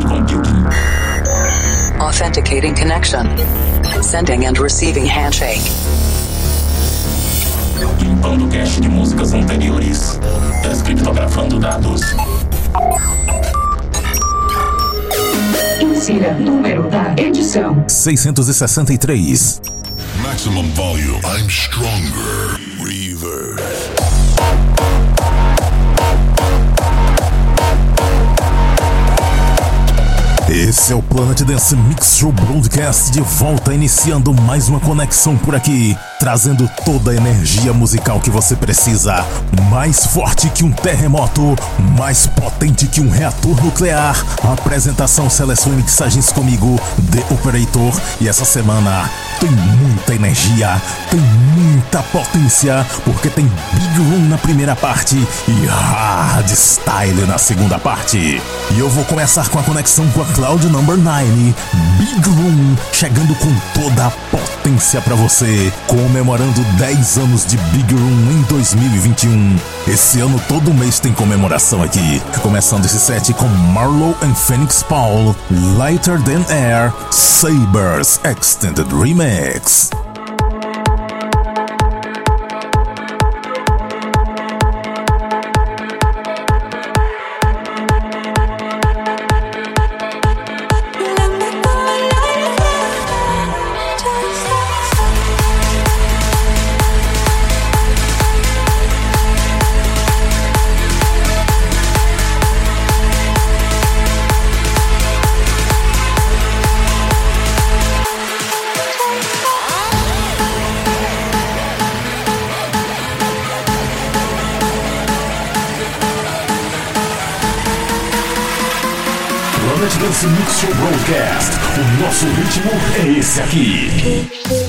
cloud computing. Authenticating connection. Sending and receiving handshake. Limpando cache de músicas anteriores. Descriptografando dados. Insira número da edição: 663. Maximum volume. I'm stronger. Reverb. Esse é o Planet Dance Mix Show Broadcast de volta, iniciando mais uma conexão por aqui, trazendo toda a energia musical que você precisa. Mais forte que um terremoto, mais potente que um reator nuclear. Apresentação, seleção e mixagens comigo, The Operator. E essa semana tem muita energia, tem muita potência, porque tem Big Room na primeira parte e Hard Style na segunda parte. E eu vou começar com a conexão com a Cloud Number 9, Big Room, chegando com toda a potência para você, comemorando 10 anos de Big Room em 2021. Esse ano todo mês tem comemoração aqui, começando esse set com Marlowe and Phoenix Paul, Lighter Than Air, Sabers Extended Remix. Mix Show Broadcast. O nosso ritmo é esse aqui.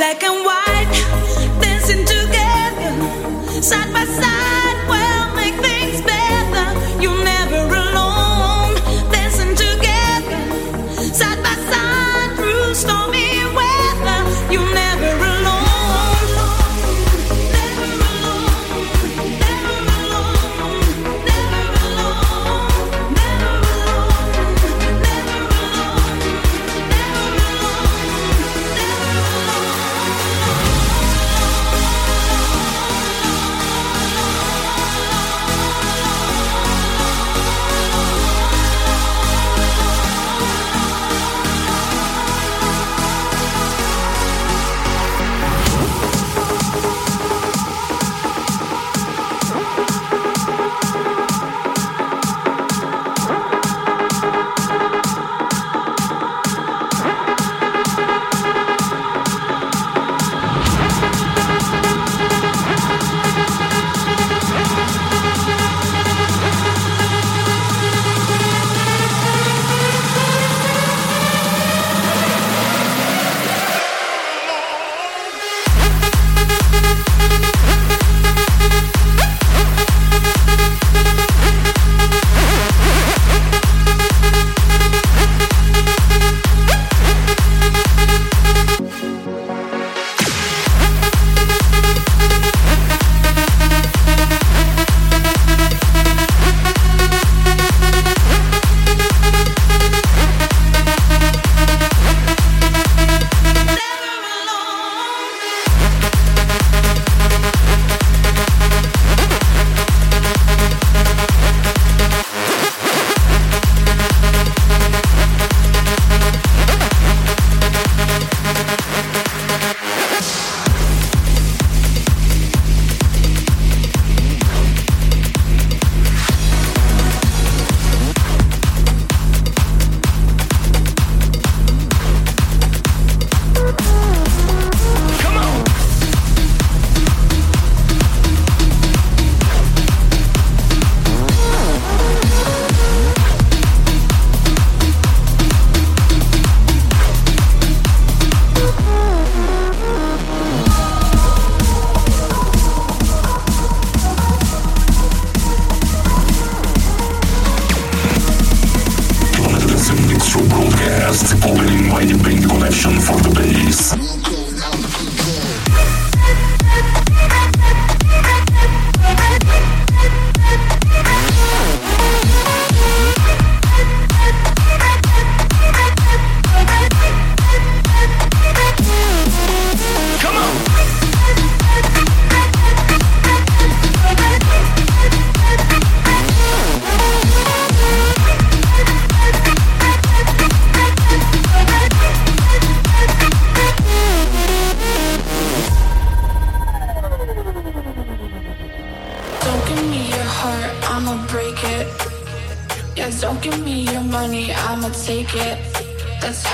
like I'm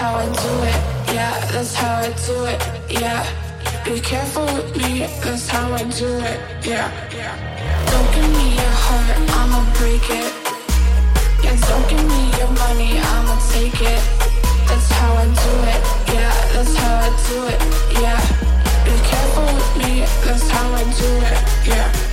how I do it, yeah, that's how I do it, yeah. Be careful with me, that's how I do it, yeah. Don't give me your heart, I'ma break it. Yeah, don't give me your money, I'ma take it. That's how I do it, yeah, that's how I do it, yeah. Be careful with me, that's how I do it, yeah.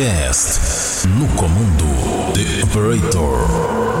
Broadcast. No comando, The Operator.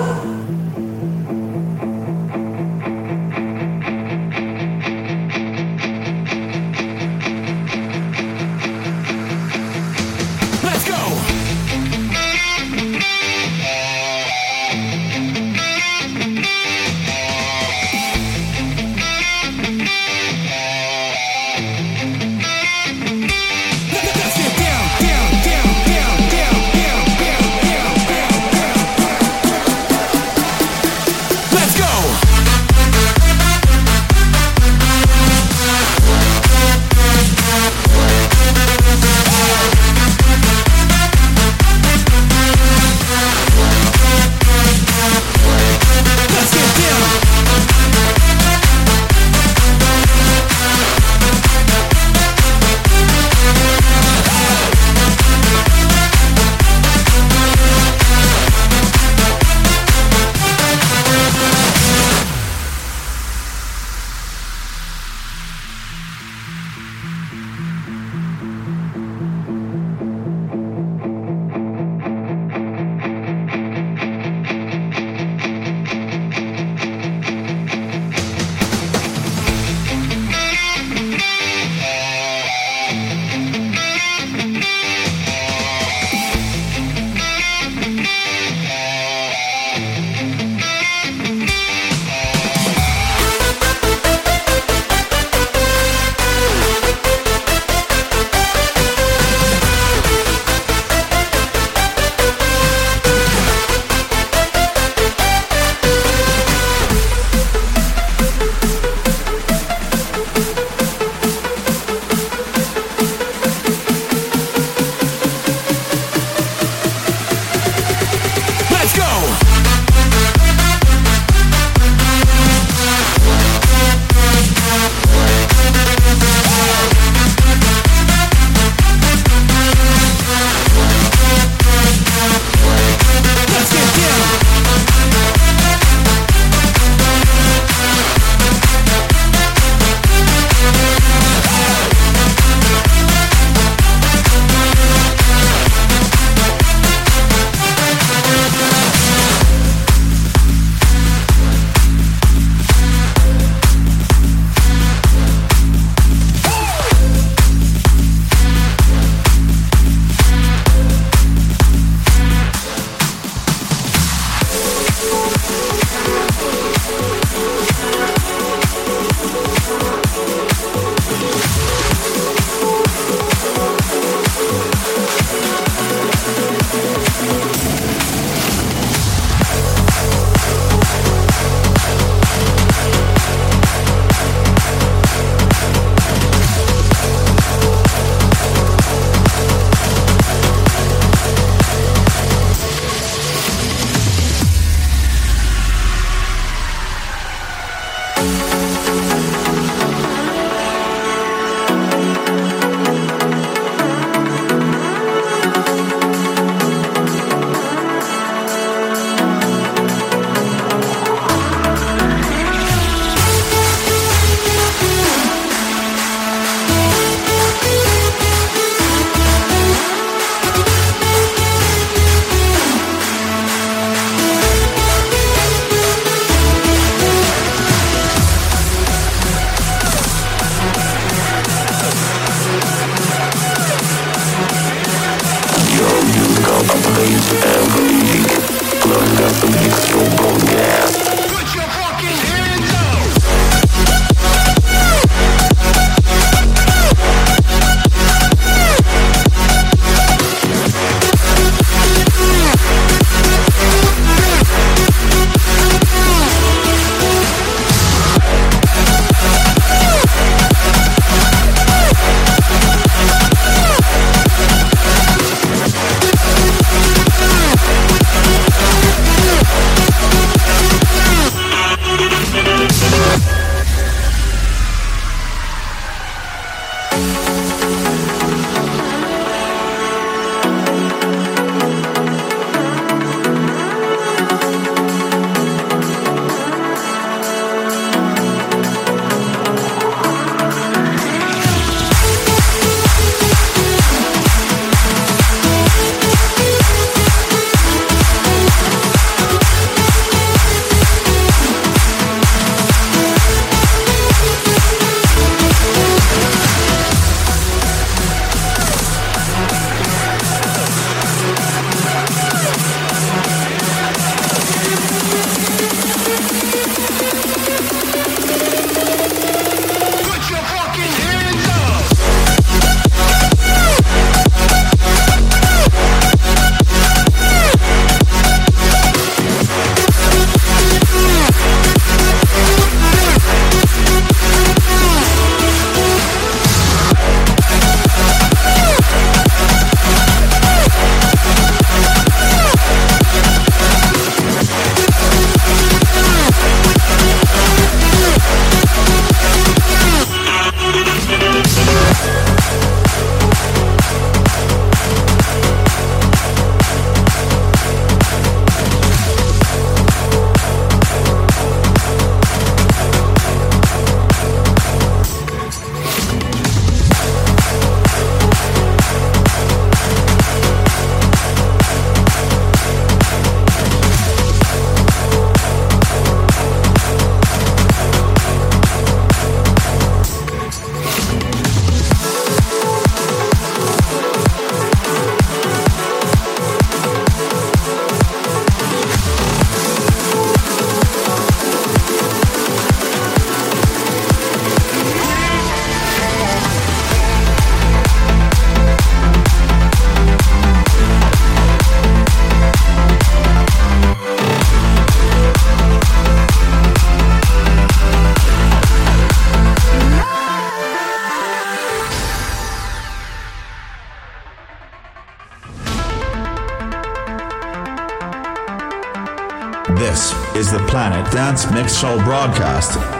This is the Planet Dance Mix Show broadcast.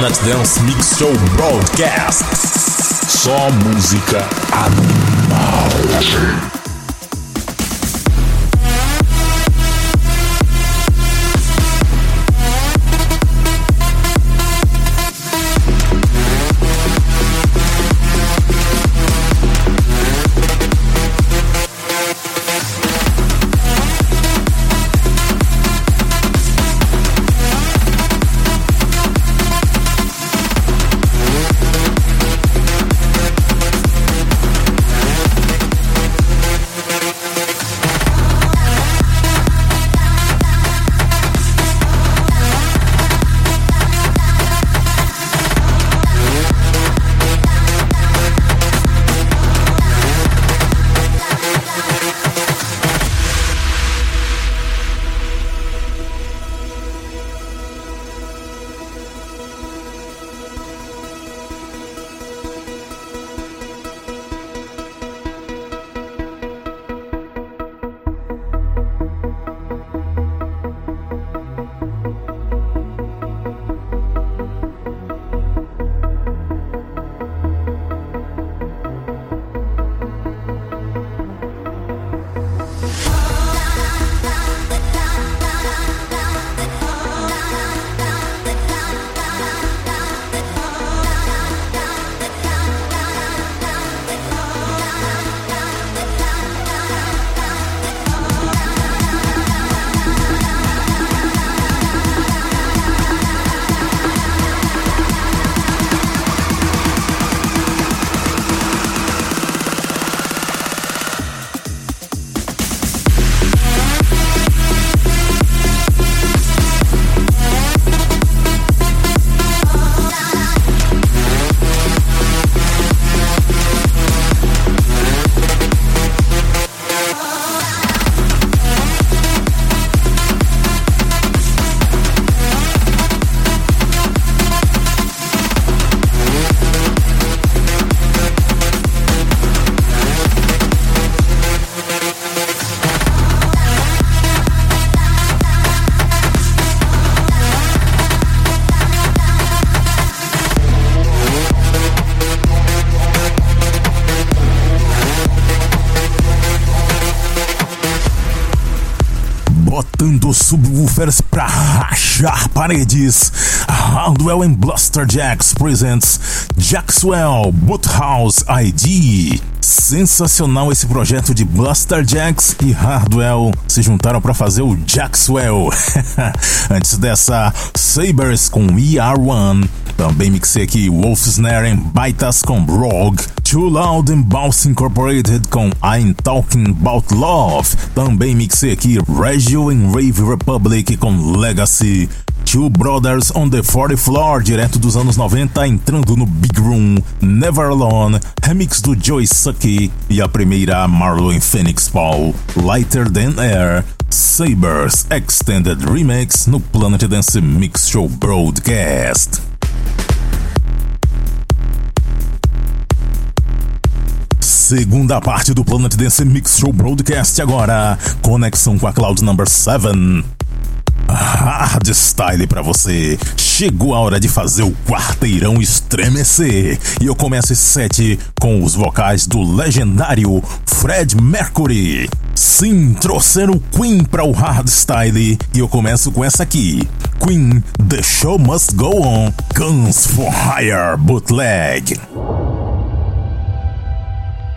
Planet Dance Mix Show Broadcast. Só música animal. Subwoofers pra rachar paredes. Hardwell and Bluster Jacks presents Jackswell Boothouse ID. Sensacional esse projeto de Bluster Jacks e Hardwell se juntaram para fazer o Jackswell. Antes dessa, Sabers com ER1. Também mixei aqui Wolf Snare and Baitas com Rogue. Too Loud and Bounce Incorporated com I'm Talking About Love. Também mixei aqui Regio and Rave Republic com Legacy. Two Brothers on the 40 Floor, direto dos anos 90, entrando no Big Room, Never Alone, remix do Joy Sucky e a primeira Marlon Phoenix Paul, Lighter Than Air, Sabers Extended Remix no Planet Dance Mix Show Broadcast. Segunda parte do Planet Dance Mix Show Broadcast agora. Conexão com a Cloud Number 7. Hardstyle para você. Chegou a hora de fazer o quarteirão estremecer. E eu começo esse set com os vocais do legendário Fred Mercury. Sim, trouxeram Queen para o Hardstyle. E eu começo com essa aqui: Queen, The Show Must Go On, Guns for Hire Bootleg.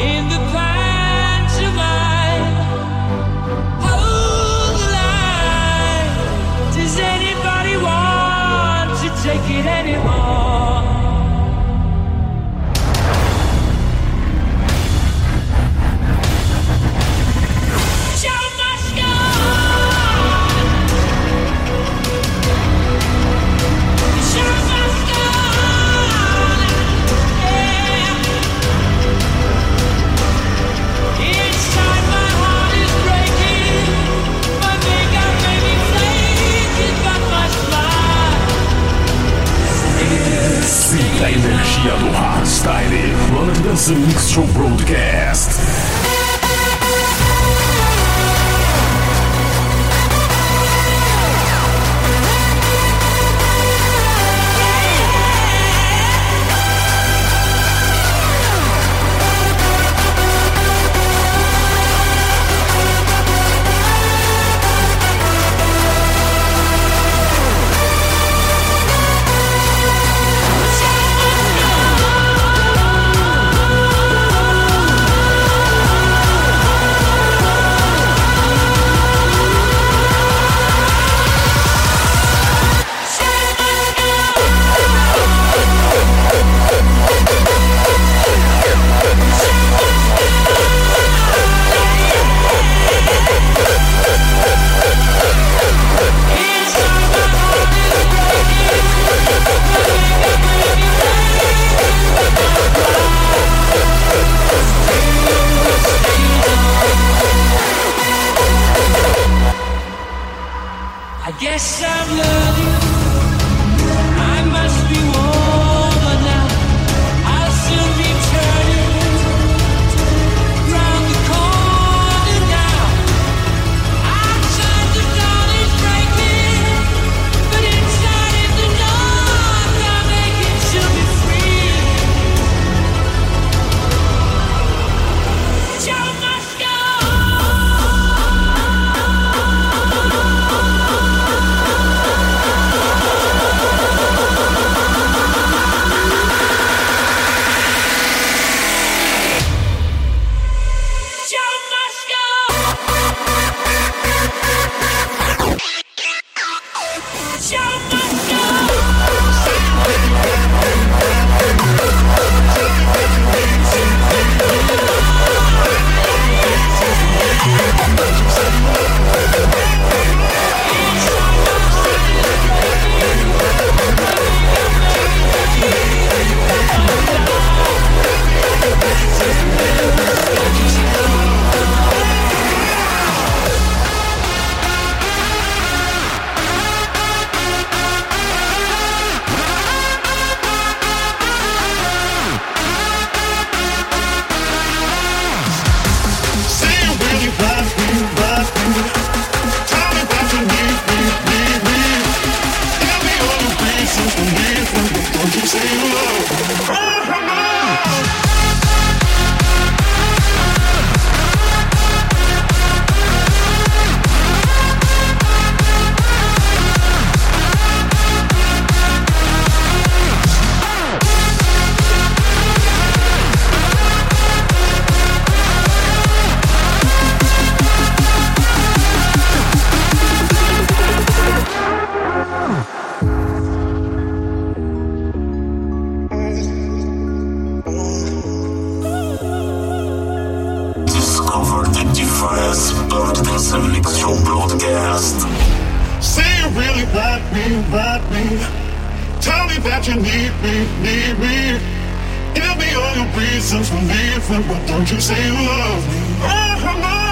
in the pantomime. Dance Mix Civilization-broadcast. Say you really want me, want me. Tell me that you need me, need me. Give me all your reasons for leaving, but don't you say you love me. Oh,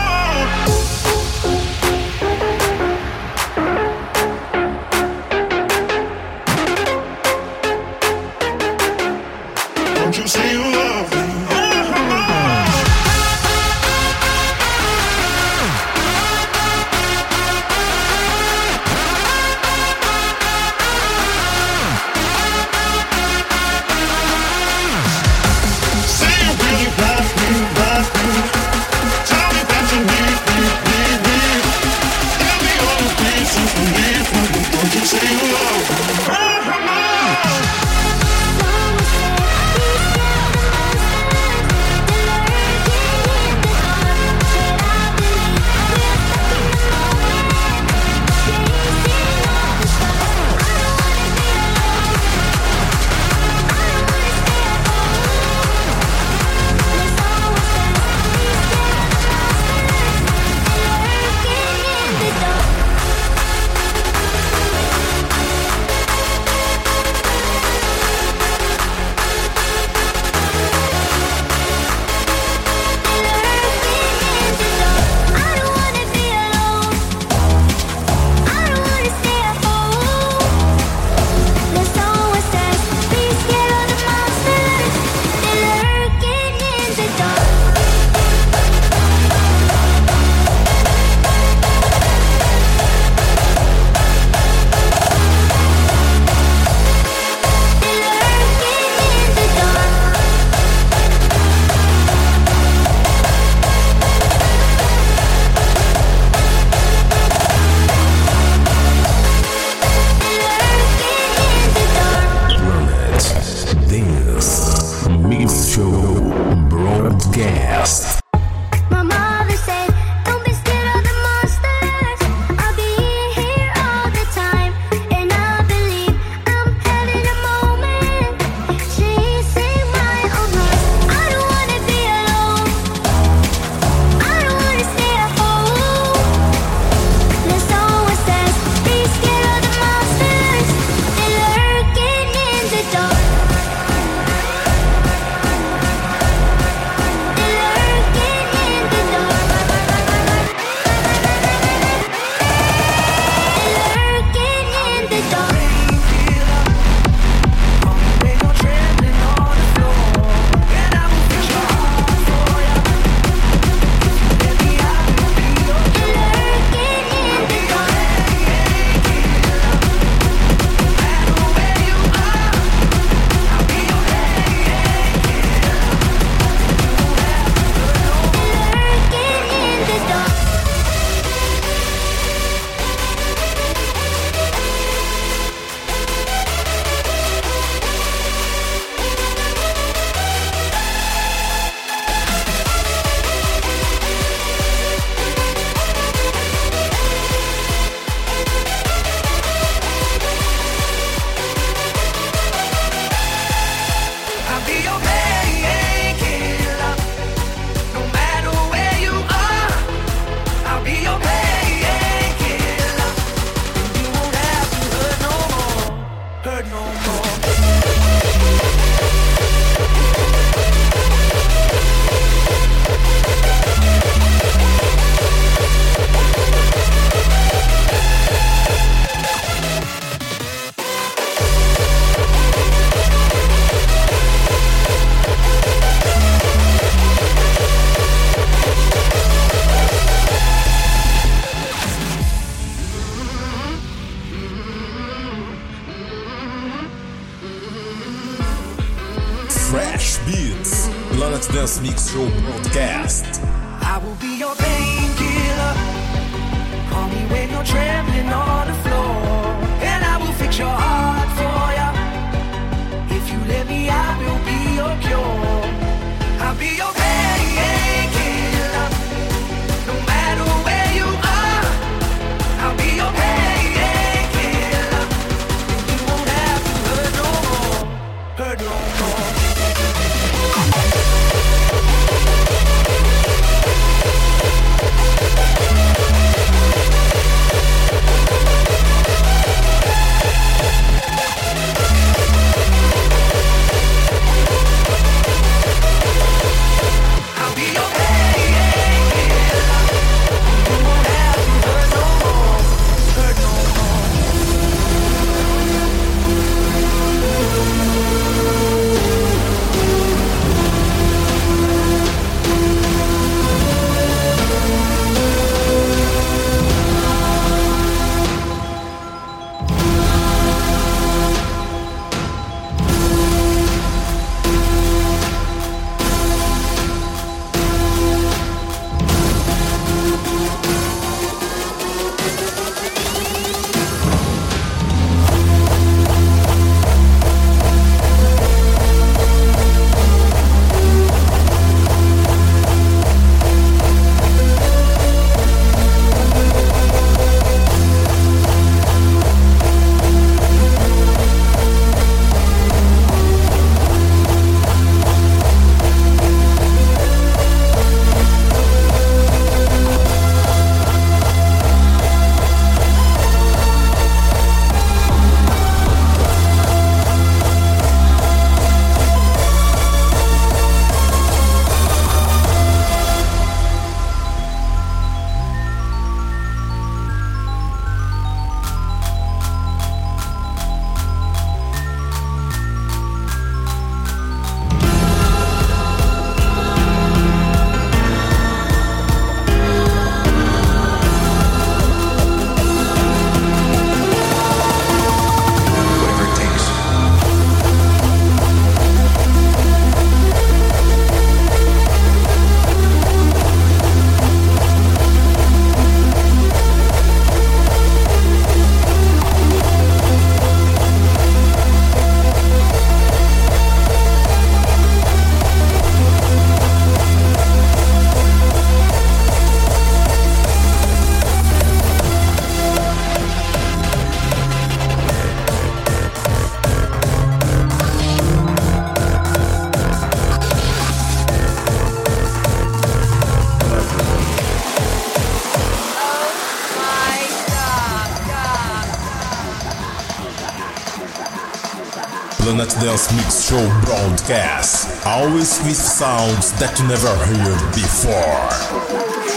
Let Dance Mix Show broadcast. Always with sounds that you never heard before.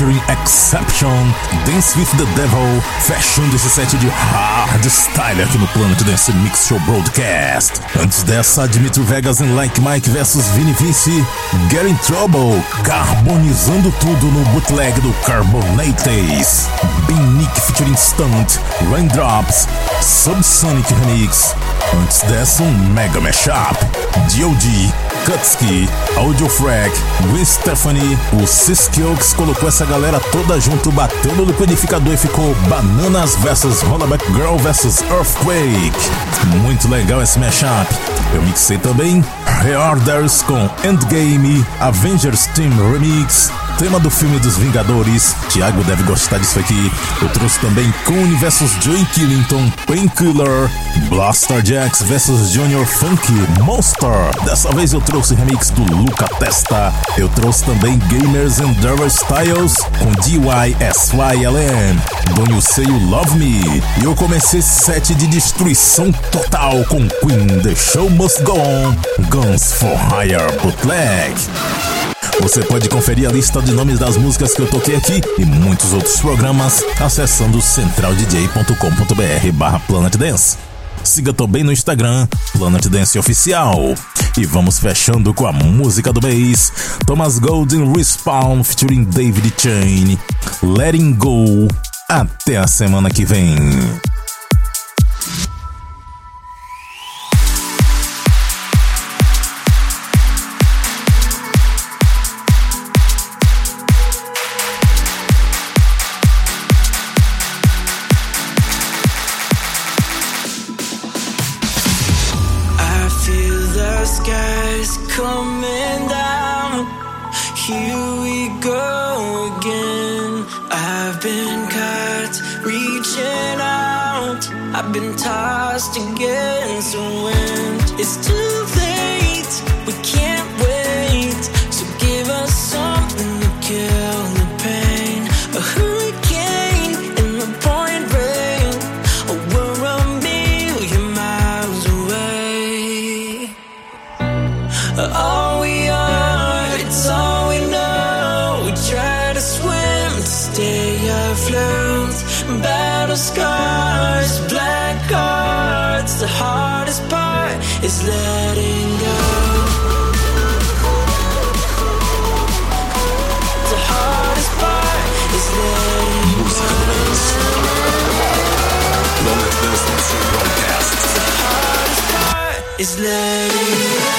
Featuring Exception. Dance with the Devil, fechando esse set de hard style aqui no Planet Dance Mix Show Broadcast. Antes dessa, Dimitri Vegas em Like Mike vs Vini Vinci. Get in Trouble, carbonizando tudo no bootleg do Carbonates. Big Nick featuring Stunt, Raindrops, Subsonic Remix. Antes dessa, um mega mashup. D.O.D., Kutsky, Audiofrag, Gwen Stephanie, o Siskiox colocou essa galera toda junto, bateu no liquidificador e ficou Bananas vs Hollaback Girl vs Earthquake. Muito legal esse mashup. Eu mixei também Reorders com Endgame, Avengers Team Remix, tema do filme dos Vingadores. Thiago deve gostar disso aqui. Eu trouxe também Coon vs Joey Killington, Painkiller, Blaster Jacks vs Junior Funk, Monster. Dessa vez eu trouxe remix do Luca Testa. Eu trouxe também Gamers and Driver Styles com DYSYLM, Don't You Love Me. E eu comecei set de destruição total com Queen The Show Must Go On, Guns for Hire Bootleg. Você pode conferir a lista de nomes das músicas que eu toquei aqui e muitos outros programas acessando centraldj.com.br barra Planet Dance. Siga também no Instagram, Planet Dance Oficial. E vamos fechando com a música do mês: Thomas Golden Respawn featuring David Chain. Letting Go. Até a semana que vem. Skies coming down. Here we go again. I've been caught reaching out. I've been tossed against the wind. It's too is letting go.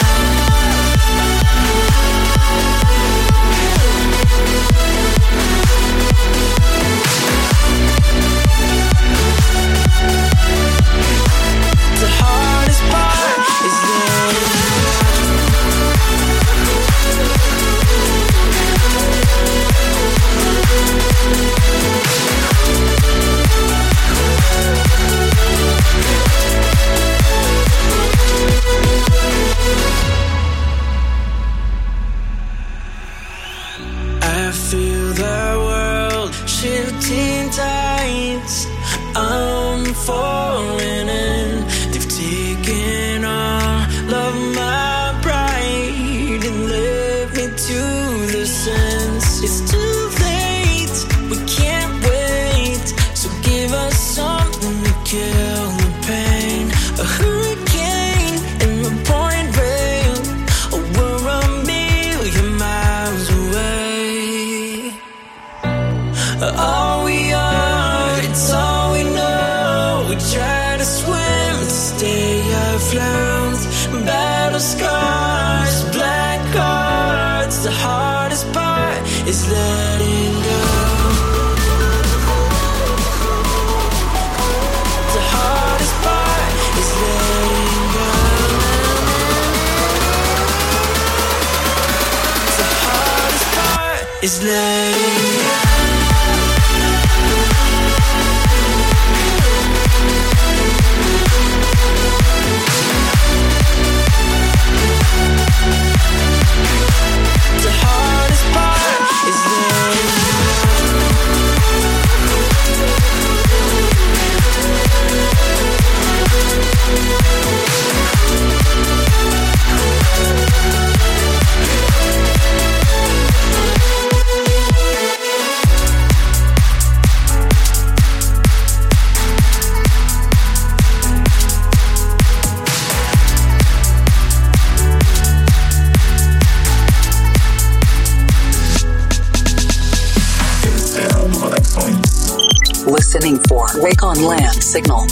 Wake on Land Signal.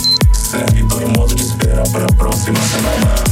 É, Segue de espera pra próxima semana.